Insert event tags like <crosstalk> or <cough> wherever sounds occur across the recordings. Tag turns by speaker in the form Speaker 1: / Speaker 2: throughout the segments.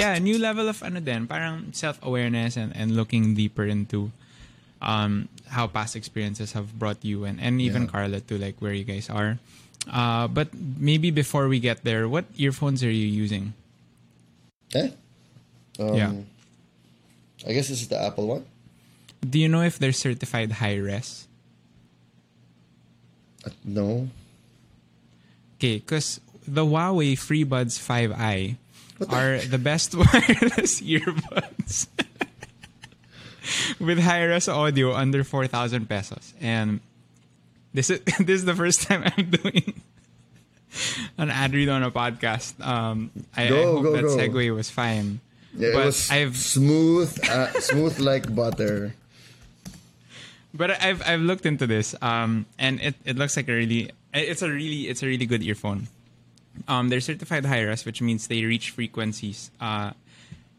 Speaker 1: yeah, new level of ano din, parang self-awareness and, and looking deeper into um, how past experiences have brought you and, and even
Speaker 2: Yeah.
Speaker 1: Carla to like where you guys are. Uh, but maybe before we get there, what earphones are you using?
Speaker 2: Eh? Um,
Speaker 1: Yeah.
Speaker 2: I guess this is the Apple one.
Speaker 1: Do you know if they're certified high res?
Speaker 2: Uh, no.
Speaker 1: Okay, because the Huawei FreeBuds 5i are the best <laughs> wireless earbuds <laughs> with high res audio under 4,000 pesos. And this is <laughs> this is the first time I'm doing an ad read on a podcast. Um, I, I hope
Speaker 2: go,
Speaker 1: that
Speaker 2: go.
Speaker 1: segue was fine.
Speaker 2: Yeah,
Speaker 1: But
Speaker 2: it was
Speaker 1: I've-
Speaker 2: smooth, uh, smooth like butter.
Speaker 1: But I've I've looked into this, um, and it, it looks like a really it's a really it's a really good earphone. Um, they're certified high res, which means they reach frequencies uh,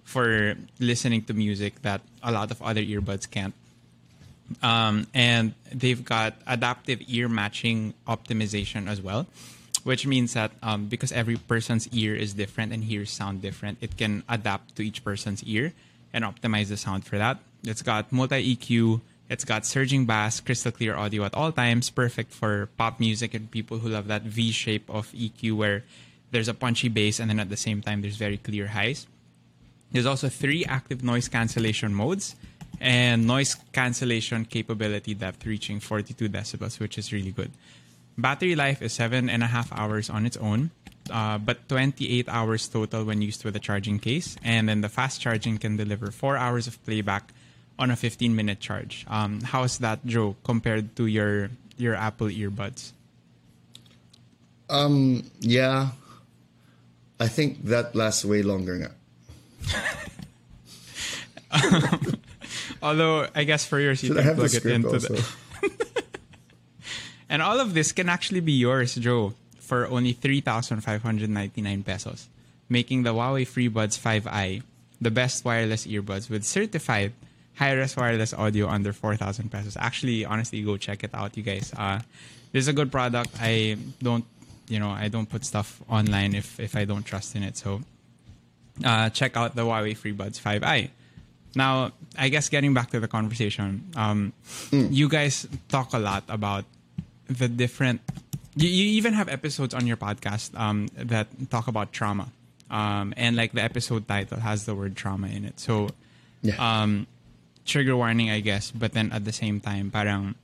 Speaker 1: for listening to music that a lot of other earbuds can't. Um, and they've got adaptive ear matching optimization as well, which means that um, because every person's ear is different and hears sound different, it can adapt to each person's ear and optimize the sound for that. It's got multi EQ, it's got surging bass, crystal clear audio at all times, perfect for pop music and people who love that V shape of EQ where there's a punchy bass and then at the same time there's very clear highs. There's also three active noise cancellation modes and noise cancellation capability depth reaching 42 decibels, which is really good. Battery life is seven and a half hours on its own, uh, but 28 hours total when used with a charging case. And then the fast charging can deliver four hours of playback on a 15 minute charge. Um, how's that, Joe, compared to your your Apple earbuds?
Speaker 2: Um, yeah. I think that lasts way longer now. <laughs> <laughs>
Speaker 1: Although I guess for yours you
Speaker 2: Should
Speaker 1: can plug it into
Speaker 2: also?
Speaker 1: the <laughs> And all of this can actually be yours, Joe, for only 3,599 pesos, making the Huawei FreeBuds 5i the best wireless earbuds with certified high-res wireless audio under 4,000 pesos. Actually, honestly, go check it out, you guys. Uh, this is a good product. I don't, you know, I don't put stuff online if if I don't trust in it. So, uh, check out the Huawei FreeBuds 5i. Now, I guess getting back to the conversation, um, you guys talk a lot about the different. You, you even have episodes on your podcast um, that talk about trauma, um, and like the episode title has the word trauma in it. So,
Speaker 2: Yeah.
Speaker 1: Trigger warning, I guess. But then at the same time, parang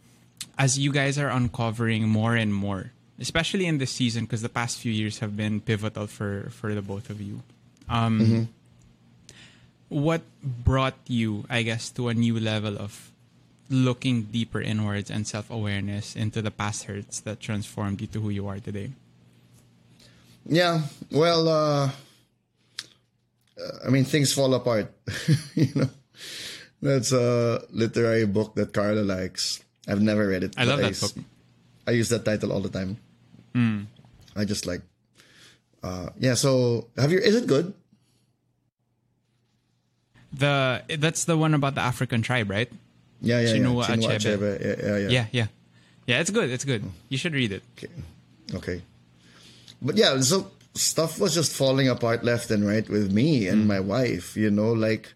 Speaker 1: as you guys are uncovering more and more, especially in this season, because the past few years have been pivotal for for the both of you. Um, What brought you, I guess, to a new level of looking deeper inwards and self awareness into the past hurts that transformed you to who you are today?
Speaker 2: Yeah, well, uh, I mean, things fall apart. <laughs> you know, that's a literary book that Carla likes. I've never read it.
Speaker 1: I love that
Speaker 2: use-
Speaker 1: book.
Speaker 2: I use that title all the time. Hmm. I just like, uh, yeah. So, have you? Is it good?
Speaker 1: The that's the one about the African tribe, right?
Speaker 2: Yeah, yeah,
Speaker 1: Chinua
Speaker 2: yeah. Chinua
Speaker 1: Achebe.
Speaker 2: Achebe. Yeah, yeah, yeah.
Speaker 1: Yeah, yeah, yeah. It's good. It's good. Hmm. You should read it.
Speaker 2: Okay. okay. But yeah, so stuff was just falling apart left and right with me and hmm. my wife, you know, like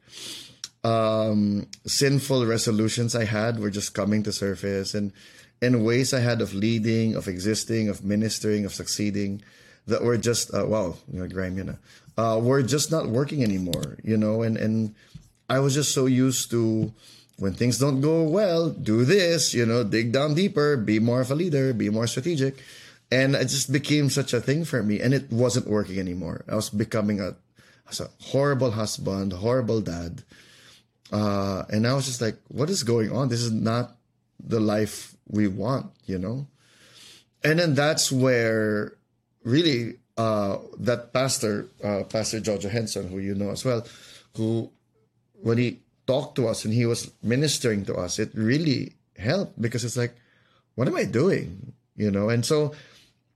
Speaker 2: um sinful resolutions I had were just coming to surface and and ways I had of leading, of existing, of ministering, of succeeding that were just uh, wow, you know, grime ah. uh were just not working anymore, you know, and and I was just so used to when things don't go well, do this, you know, dig down deeper, be more of a leader, be more strategic. And it just became such a thing for me. And it wasn't working anymore. I was becoming a, as a horrible husband, horrible dad. Uh, and I was just like, what is going on? This is not the life we want, you know? And then that's where really uh, that pastor, uh, Pastor George Henson, who you know as well, who when he talked to us and he was ministering to us, it really helped because it's like, what am I doing? You know, and so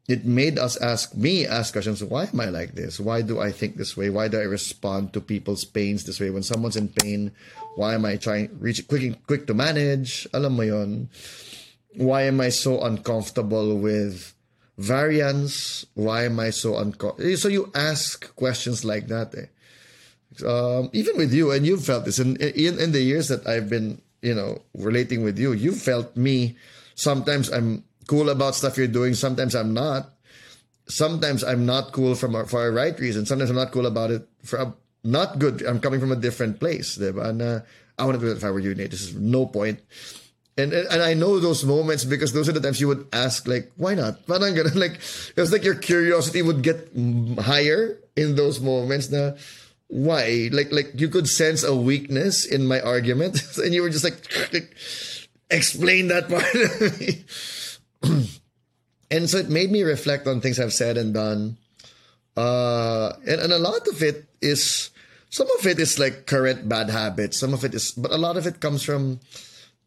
Speaker 2: it made us ask me ask questions. Why am I like this? Why do I think this way? Why do I respond to people's pains this way? When someone's in pain, why am I trying reach quick quick to manage? Alam mo yon. Why am I so uncomfortable with variance? Why am I so uncomfortable? So you ask questions like that. Eh? um, even with you, and you've felt this in, in in the years that I've been, you know, relating with you. You've felt me. Sometimes I'm cool about stuff you're doing. Sometimes I'm not. Sometimes I'm not cool from a, for a right reason. Sometimes I'm not cool about it for a not good. I'm coming from a different place? And uh, I to do it if I were you, Nate. This is no point. And, and I know those moments because those are the times you would ask like, why not? Ganun, <laughs> like it was like your curiosity would get higher in those moments. Na why? Like like you could sense a weakness in my argument, <laughs> and you were just like, like explain that part. <clears throat> and so it made me reflect on things I've said and done. Uh, and, and a lot of it is some of it is like current bad habits. Some of it is, but a lot of it comes from,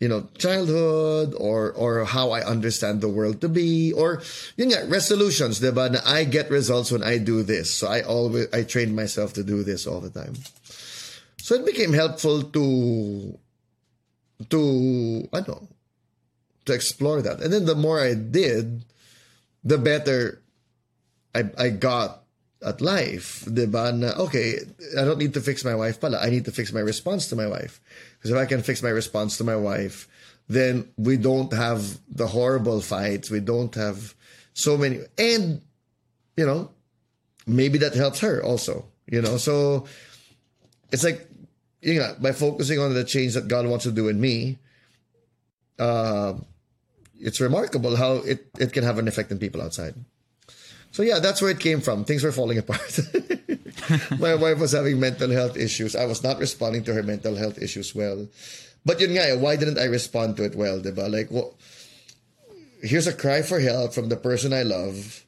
Speaker 2: you know, childhood or or how I understand the world to be, or yun nga, resolutions, diba? Na I get results when I do this. So I always I train myself to do this all the time. So it became helpful to to I don't know to explore that. And then the more I did, the better I I got at life, diba? Na, okay, I don't need to fix my wife pala. I need to fix my response to my wife. Because if I can fix my response to my wife, then we don't have the horrible fights. We don't have so many. And, you know, maybe that helps her also, you know? So it's like, you know, by focusing on the change that God wants to do in me, uh, it's remarkable how it, it can have an effect on people outside. So yeah, that's where it came from. Things were falling apart. <laughs> My wife was having mental health issues. I was not responding to her mental health issues well. But yun nga, eh, why didn't I respond to it well, diba? Like, well, here's a cry for help from the person I love.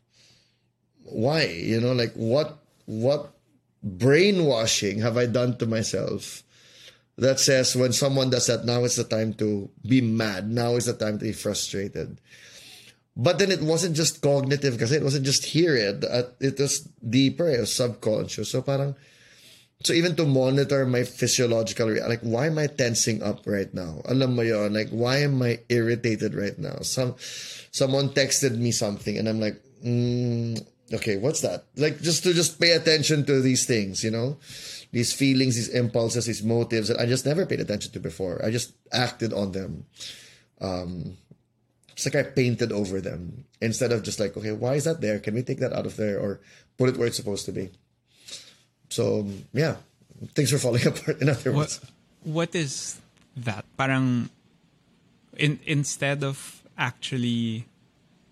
Speaker 2: Why? You know, like what what brainwashing have I done to myself that says when someone does that, now is the time to be mad. Now is the time to be frustrated. But then it wasn't just cognitive because it wasn't just hear it. It was deeper. It was subconscious. So parang, so even to monitor my physiological, reaction, like why am I tensing up right now? Alam mo yon, like why am I irritated right now? Some, someone texted me something and I'm like, mm, okay, what's that? Like just to just pay attention to these things, you know, these feelings, these impulses, these motives that I just never paid attention to before. I just acted on them. Um, it's like I painted over them instead of just like, okay, why is that there? Can we take that out of there or put it where it's supposed to be? So yeah, things are falling <laughs> apart. In other words,
Speaker 1: what, what is that? Parang in instead of actually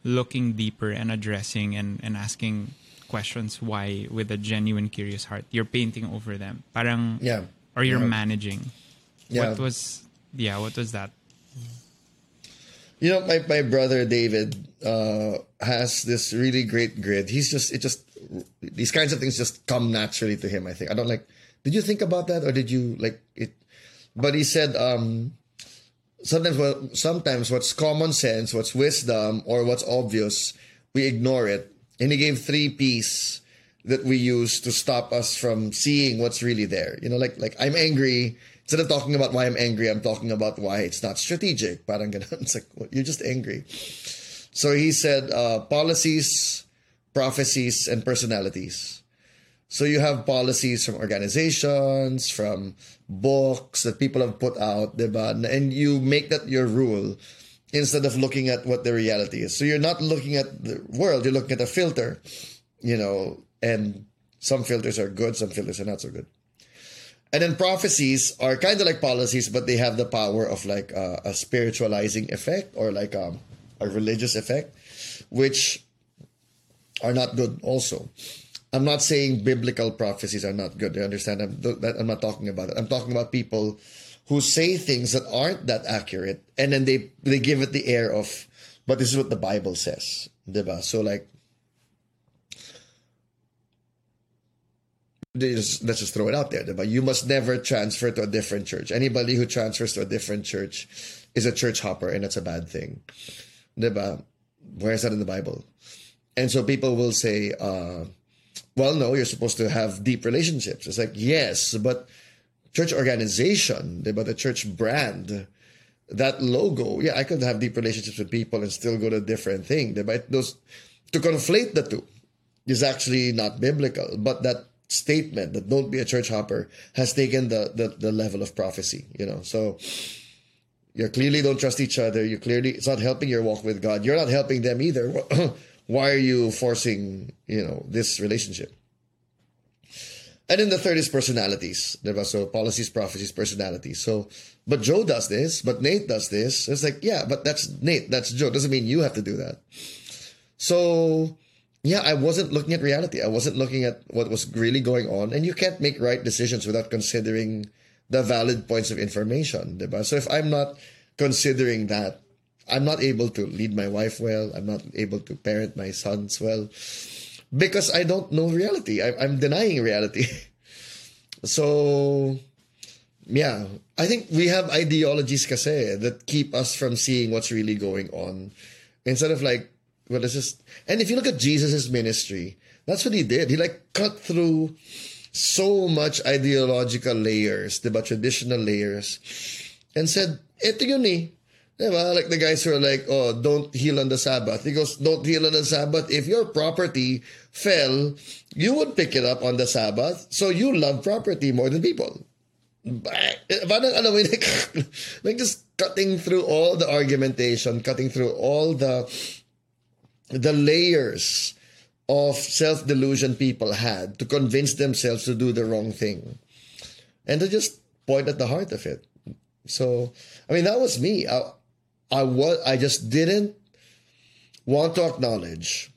Speaker 1: looking deeper and addressing and, and asking questions why with a genuine curious heart, you're painting over them. Parang
Speaker 2: yeah,
Speaker 1: or you're
Speaker 2: yeah.
Speaker 1: managing.
Speaker 2: Yeah.
Speaker 1: What was yeah? What was that?
Speaker 2: You know, my, my brother David uh, has this really great grid. He's just it just these kinds of things just come naturally to him. I think I don't like. Did you think about that, or did you like it? But he said um, sometimes sometimes what's common sense, what's wisdom, or what's obvious, we ignore it. And he gave three P's that we use to stop us from seeing what's really there. You know, like like I'm angry instead of talking about why I'm angry, I'm talking about why it's not strategic. Parang ganun. <laughs> It's like, well, you're just angry. So he said uh, policies, prophecies, and personalities. So you have policies from organizations, from books that people have put out, diba? and you make that your rule instead of looking at what the reality is. So you're not looking at the world, you're looking at a filter, you know, and some filters are good, some filters are not so good. And then prophecies are kind of like policies, but they have the power of like uh, a spiritualizing effect or like um, a religious effect, which are not good also. I'm not saying biblical prophecies are not good. You understand? I'm, I'm not talking about it. I'm talking about people who say things that aren't that accurate, and then they they give it the air of, but this is what the Bible says, diba? So like, let's just throw it out there. But you must never transfer to a different church. Anybody who transfers to a different church is a church hopper, and that's a bad thing. Diba? Where is that in the Bible? And so people will say, uh, well, no, you're supposed to have deep relationships. It's like, yes, but church organization, but the church brand, that logo, yeah, I could have deep relationships with people and still go to a different thing. But those to conflate the two is actually not biblical. But that statement that don't be a church hopper has taken the, the, the level of prophecy, you know. So you clearly don't trust each other. You clearly it's not helping your walk with God. You're not helping them either. <clears throat> Why are you forcing, you know, this relationship? And then the third is personalities. So policies, prophecies, personalities. So, but Joe does this, but Nate does this. It's like, yeah, but that's Nate, that's Joe. Doesn't mean you have to do that. So, yeah, I wasn't looking at reality. I wasn't looking at what was really going on. And you can't make right decisions without considering the valid points of information. Diba? So if I'm not considering that, I'm not able to lead my wife well. I'm not able to parent my sons well because I don't know reality. I, I'm denying reality. <laughs> so, yeah, I think we have ideologies kasi that keep us from seeing what's really going on. Instead of like well, it's just, and if you look at Jesus' ministry, that's what he did. He like cut through so much ideological layers, the traditional layers, and said, ito yun eh. Diba? Like the guys who are like, oh, don't heal on the Sabbath. He goes, don't heal on the Sabbath. If your property fell, you would pick it up on the Sabbath. So you love property more than people. Mo, <laughs> like, like just cutting through all the argumentation, cutting through all the the layers of self delusion people had to convince themselves to do the wrong thing and to just point at the heart of it. So, I mean, that was me. I, I was, I just didn't want to acknowledge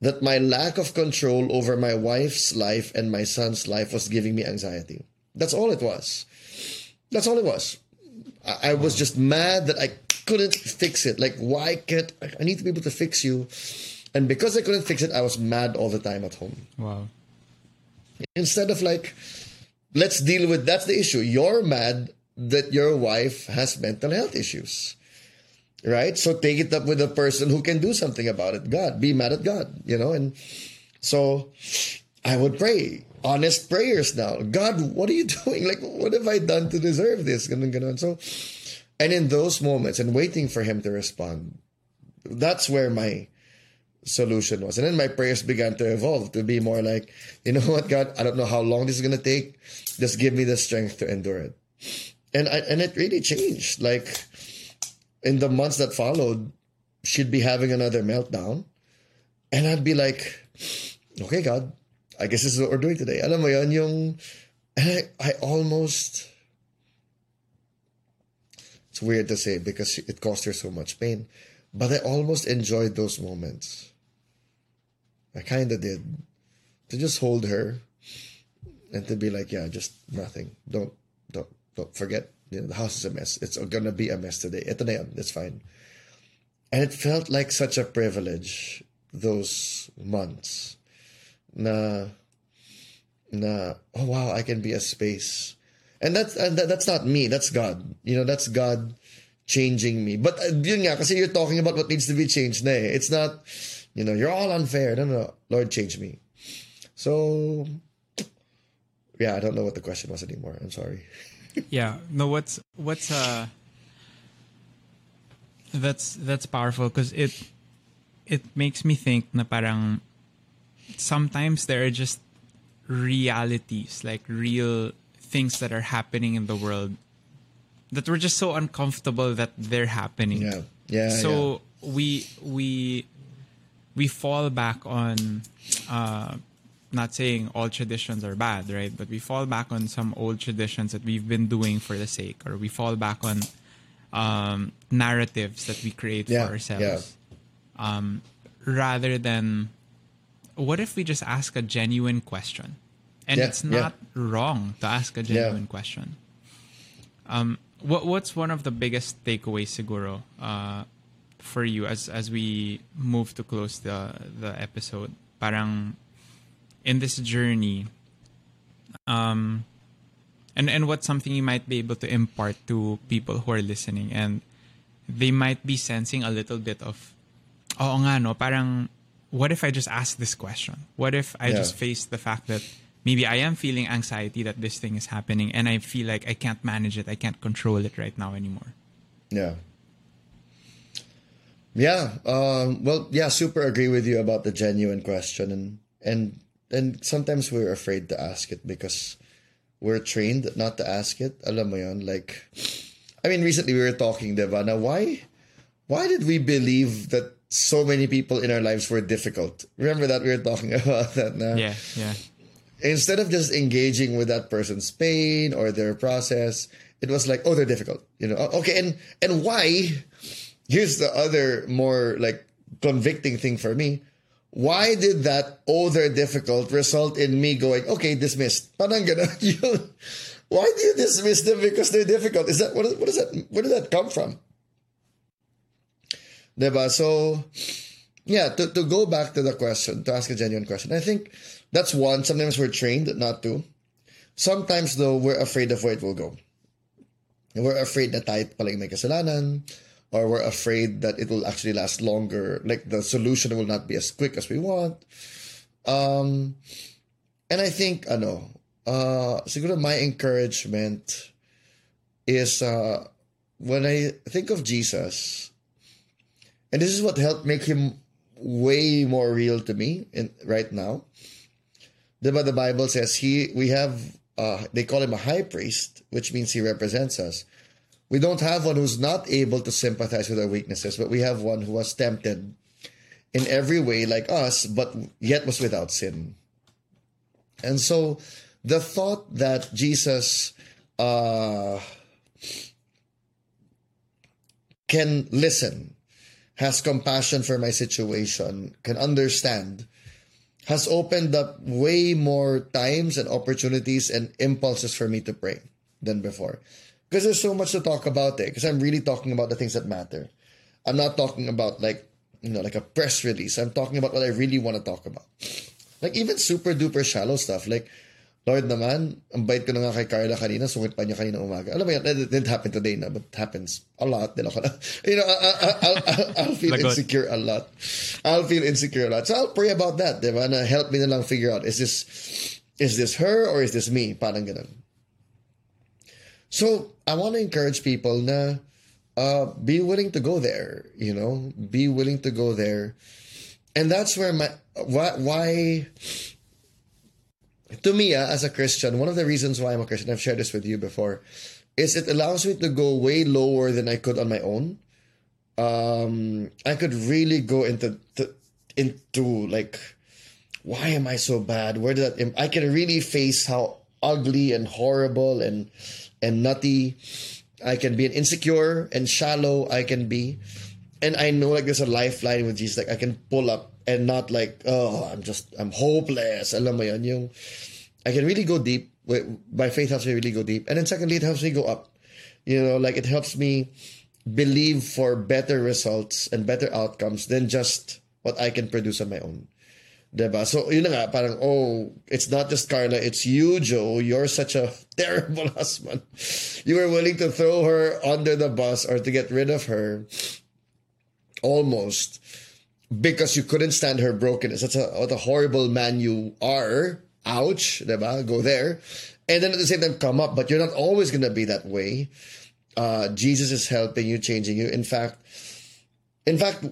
Speaker 2: that my lack of control over my wife's life and my son's life was giving me anxiety. That's all it was. That's all it was. I, I was just mad that I couldn't fix it. Like, why can't I need to be able to fix you? And because I couldn't fix it, I was mad all the time at home.
Speaker 1: Wow.
Speaker 2: Instead of like, let's deal with that's the issue. You're mad that your wife has mental health issues. Right? So take it up with a person who can do something about it. God. Be mad at God, you know? And so I would pray. Honest prayers now. God, what are you <laughs> doing? Like, what have I done to deserve this? So and in those moments, and waiting for him to respond, that's where my solution was. And then my prayers began to evolve to be more like, you know <laughs> what, God, I don't know how long this is going to take. Just give me the strength to endure it. And I, and it really changed. Like in the months that followed, she'd be having another meltdown. And I'd be like, okay, God, I guess this is what we're doing today. Alam mo yun, yung, and I, I almost, it's weird to say because it caused her so much pain. But I almost enjoyed those moments. I kind of did. To just hold her and to be like, yeah, just nothing. Don't, don't, don't forget. You know, the house is a mess. It's gonna be a mess today. It's fine. And it felt like such a privilege those months. Na, na, oh wow, I can be a space and that's and that, that's not me. That's God. You know, that's God changing me. But uh, yun nga, kasi you're talking about what needs to be changed na eh. It's not, you know, you're all unfair. No, no, Lord, change me. So, yeah, I don't know what the question was anymore. I'm sorry. <laughs>
Speaker 1: yeah, no, what's what's uh, that's that's powerful because it it makes me think na parang sometimes there are just realities like real things that are happening in the world that we're just so uncomfortable that they're happening.
Speaker 2: Yeah. Yeah.
Speaker 1: So
Speaker 2: yeah.
Speaker 1: we we we fall back on uh not saying all traditions are bad, right? But we fall back on some old traditions that we've been doing for the sake, or we fall back on um, narratives that we create
Speaker 2: yeah,
Speaker 1: for ourselves.
Speaker 2: Yeah.
Speaker 1: Um, rather than, what if we just ask a genuine question? and
Speaker 2: yeah,
Speaker 1: it's not wrong to ask a genuine question. Um, what what's one of the biggest takeaways, siguro, uh, for you as as we move to close the the episode? Parang in this journey, um, and and what's something you might be able to impart to people who are listening and they might be sensing a little bit of, oh nga no, parang what if I just ask this question? What if I just face the fact that maybe I am feeling anxiety that this thing is happening and I feel like I can't manage it. I can't control it right now anymore.
Speaker 2: Yeah. Yeah. Um, well, yeah, super agree with you about the genuine question. And, and and sometimes we're afraid to ask it because we're trained not to ask it. Alam mo yun? Like, I mean, recently we were talking, diba, na why, why did we believe that so many people in our lives were difficult? Remember that we were talking <laughs> about that now?
Speaker 1: Yeah, yeah.
Speaker 2: Instead of just engaging with that person's pain or their process, it was like, oh, they're difficult. You know, okay, and and why? Here's the other more like convicting thing for me why did that other difficult result in me going okay dismissed? Parang <laughs> why do you dismiss them? Because they're difficult. Is that what, what is that where did that come from? Diba? so yeah to, to go back to the question to ask a genuine question i think that's one. Sometimes we're trained not to. Sometimes though we're afraid of where it will go. We're afraid that tayo palang may kasalanan or we're afraid that it will actually last longer. Like the solution will not be as quick as we want. Um, and I think, ano, uh, siguro my encouragement is uh, when I think of Jesus, and this is what helped make him way more real to me in, right now. The Bible says he we have uh, they call him a high priest, which means he represents us. We don't have one who's not able to sympathize with our weaknesses, but we have one who was tempted in every way like us, but yet was without sin. And so the thought that Jesus uh, can listen, has compassion for my situation, can understand, has opened up way more times and opportunities and impulses for me to pray than before because there's so much to talk about eh, there. Because I'm really talking about the things that matter. I'm not talking about like you know like a press release. I'm talking about what I really want to talk about. Like even super duper shallow stuff. Like Lord naman, ang bait ko na nga kay Carla kanina, sungit pa niya kanina umaga. Alam mo yan, it didn't happen today na, but it happens a lot. Din ako na, <laughs> you know, I, I, I'll, I'll, I'll feel insecure a lot. I'll feel insecure a lot. So I'll pray about that, di ba? Na help me na lang figure out, is this, is this her or is this me? Parang ganun. So I want to encourage people na uh, be willing to go there. You know, be willing to go there, and that's where my why why. To me, uh, as a Christian, one of the reasons why I'm a Christian, I've shared this with you before, is it allows me to go way lower than I could on my own. Um, I could really go into to, into like, why am I so bad? Where did that? I can really face how ugly and horrible and and nutty. I can be an insecure and shallow. I can be, and I know like there's a lifeline with Jesus. Like I can pull up and not like oh I'm just I'm hopeless. Alam mo yun, yung I can really go deep. My faith helps me really go deep, and then secondly, it helps me go up. You know, like it helps me believe for better results and better outcomes than just what I can produce on my own. Diba? So, yun nga, parang, oh, it's not just Carla, it's you, Joe. You're such a <laughs> terrible husband. You were willing to throw her under the bus or to get rid of her almost because you couldn't stand her brokenness. That's a, what a horrible man you are. Ouch, diba? Go there. And then at the same time, come up, but you're not always going to be that way. Uh, Jesus is helping you, changing you. In fact, in fact,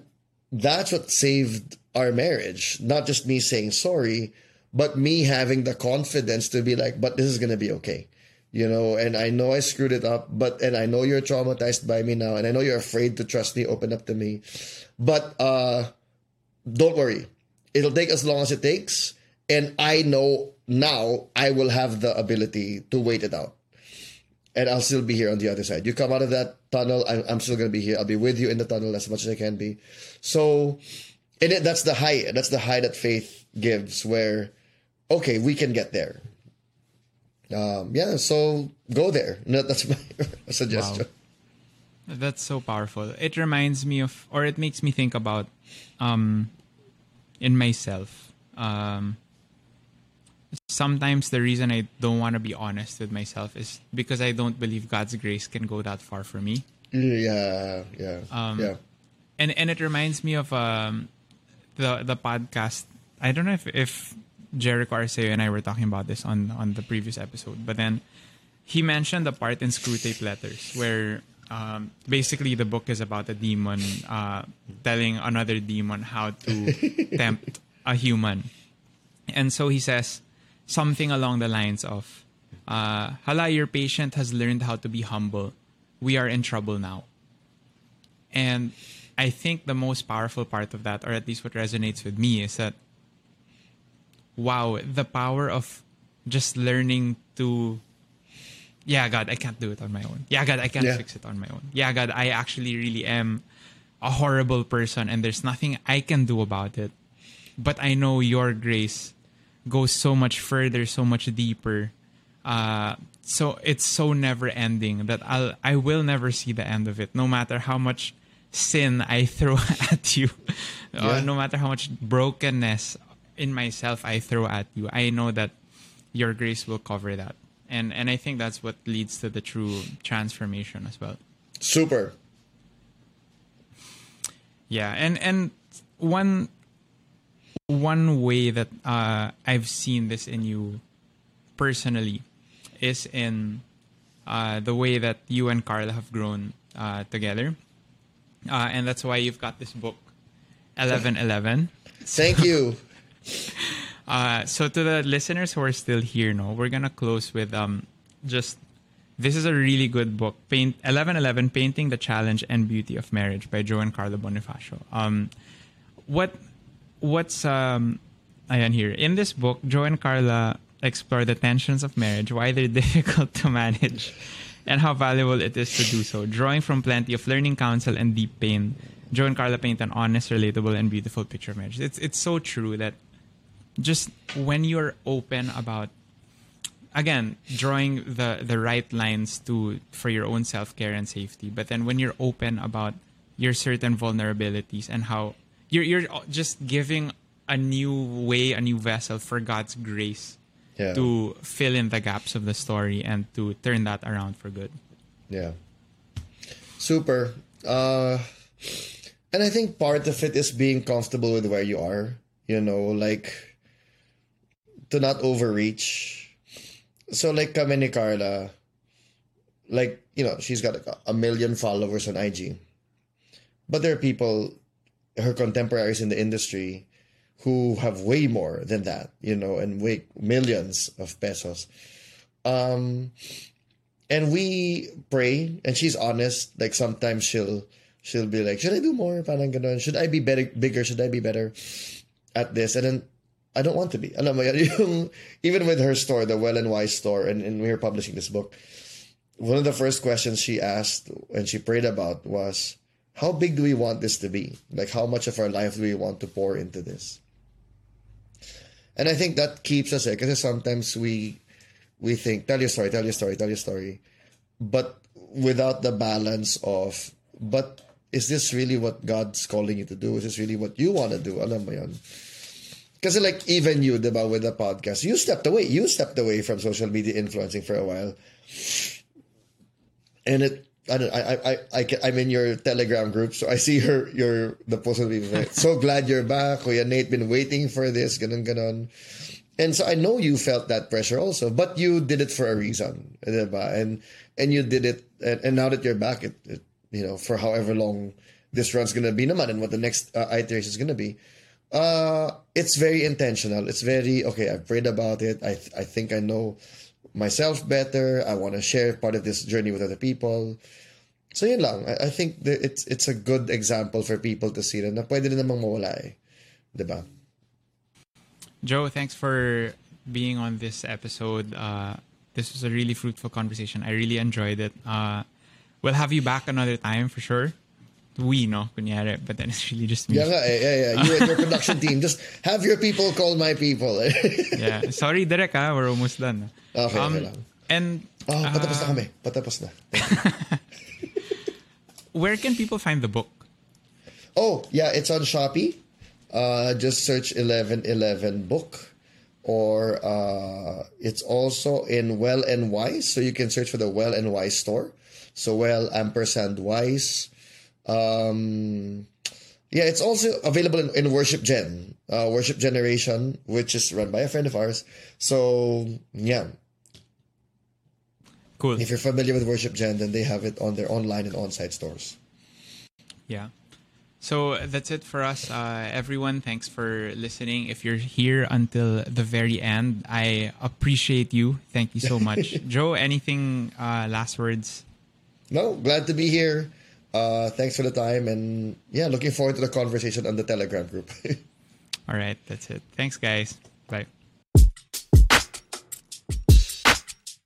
Speaker 2: that's what saved our marriage. Not just me saying sorry, but me having the confidence to be like, but this is gonna be okay. You know, and I know I screwed it up, but and I know you're traumatized by me now, and I know you're afraid to trust me, open up to me. But uh don't worry. It'll take as long as it takes. And I know now I will have the ability to wait it out. And I'll still be here on the other side. You come out of that tunnel, I'm, I'm still to be here. I'll be with you in the tunnel as much as I can be. So and it, that's the high that's the high that faith gives where okay we can get there um, yeah so go there no, that's my <laughs> suggestion
Speaker 1: wow. that's so powerful it reminds me of or it makes me think about um, in myself um, sometimes the reason i don't want to be honest with myself is because i don't believe god's grace can go that far for me
Speaker 2: yeah yeah
Speaker 1: um,
Speaker 2: yeah
Speaker 1: and and it reminds me of um, the the podcast. I don't know if if Jericho Arceo and I were talking about this on on the previous episode, but then he mentioned the part in Screwtape Letters where um, basically the book is about a demon uh, telling another demon how to <laughs> tempt a human. And so he says something along the lines of, uh, Hala, your patient has learned how to be humble. We are in trouble now. And I think the most powerful part of that, or at least what resonates with me, is that wow, the power of just learning to yeah, God, I can't do it on my own. Yeah, God, I can't
Speaker 2: Yeah.
Speaker 1: fix it on my own. Yeah, God, I actually really am a horrible person and there's nothing I can do about it. But I know your grace goes so much further, so much deeper. Uh, so it's so never ending that I'll I will never see the end of it, no matter how much sin I <laughs> throw at you,
Speaker 2: Yeah.
Speaker 1: uh, no matter how much brokenness in myself I throw at you. I know that your grace will cover that, and and I think that's what leads to the true transformation as well.
Speaker 2: Super.
Speaker 1: Yeah, and and one one way that uh, I've seen this in you personally is in uh, the way that you and Carla have grown uh, together, uh, and that's why you've got this book, Eleven Eleven.
Speaker 2: Thank you. <laughs>
Speaker 1: Uh, so to the listeners who are still here, no, we're gonna close with um, just this is a really good book, Paint Eleven Eleven: Painting the Challenge and Beauty of Marriage by Joe and Carla Bonifacio. Um, what what's um, ayan here in this book, Joe and Carla explore the tensions of marriage, why they're <laughs> difficult to manage, and how valuable it is to do so. Drawing from plenty of learning counsel and deep pain, Joe and Carla paint an honest, relatable, and beautiful picture of marriage. It's it's so true that just when you're open about again drawing the the right lines to for your own self-care and safety but then when you're open about your certain vulnerabilities and how you're you're just giving a new way a new vessel for God's grace
Speaker 2: Yeah.
Speaker 1: to fill in the gaps of the story and to turn that around for good
Speaker 2: Yeah. Super. Uh, and I think part of it is being comfortable with where you are, you know, like to not overreach. So, like kami ni Carla, like, you know, she's got a million followers on IG. But there are people, her contemporaries in the industry, who have way more than that, you know, and way millions of pesos. Um, and we pray and she's honest like sometimes she'll she'll be like should i do more? Should i be better bigger? Should i be better at this? And then i don't want to be. Alam mo <laughs> even with her store the well and wise store and, and we were publishing this book one of the first questions she asked and she prayed about was how big do we want this to be? Like how much of our life do we want to pour into this? And i think that keeps us because sometimes we we think tell your story tell your story tell your story. But without the balance of but is this really what god's calling you to do? Is this really what you want to do? Alam mo kasi like even you diba with the podcast you stepped away you stepped away from social media influencing for a while. And it I don't, I, I, I, I'm in your Telegram group, so I see your, your, the post of people. like, <laughs> So glad you're back. Kuya Nate, been waiting for this, ganon, ganon. And so I know you felt that pressure also, but you did it for a reason, diba? And and you did it, and, and now that you're back, it, it you know for however long this run's gonna be, naman, and what the next uh, iteration is gonna be. Uh, it's very intentional. It's very okay. I've prayed about it. I I think I know myself better. I want to share part of this journey with other people. So yun lang. I, I think that it's it's a good example for people to see na, na pwede rin namang mawala eh. Diba?
Speaker 1: Joe, thanks for being on this episode. Uh, this was a really fruitful conversation. I really enjoyed it. Uh, we'll have you back another time for sure. We, no, kunyari, but then it's really just me.
Speaker 2: Yeah, yeah, yeah. You and your production team, just have your people call my people. <laughs>
Speaker 1: yeah. Sorry, Derek, ah, we're almost done.
Speaker 2: Okay, okay lang.
Speaker 1: And
Speaker 2: Oh, patapos na
Speaker 1: uh,
Speaker 2: kami. Patapos na. <laughs>
Speaker 1: where can people find the book?
Speaker 2: Oh, yeah, it's on Shopee. Uh, just search 1111 book. Or uh, it's also in Well and Wise. So you can search for the Well and Wise store. So Well ampersand Wise. Um, yeah, it's also available in, in Worship Gen, uh, Worship Generation, which is run by a friend of ours. So yeah,
Speaker 1: Cool.
Speaker 2: if you're familiar with Worship Gen, then they have it on their online and on-site stores.
Speaker 1: Yeah. So that's it for us, uh, everyone. Thanks for listening. If you're here until the very end, I appreciate you. Thank you so much, <laughs> Joe. Anything uh, last words?
Speaker 2: No, glad to be here. Uh, thanks for the time, and yeah, looking forward to the conversation on the Telegram group. <laughs>
Speaker 1: All right, that's it. Thanks, guys. Bye.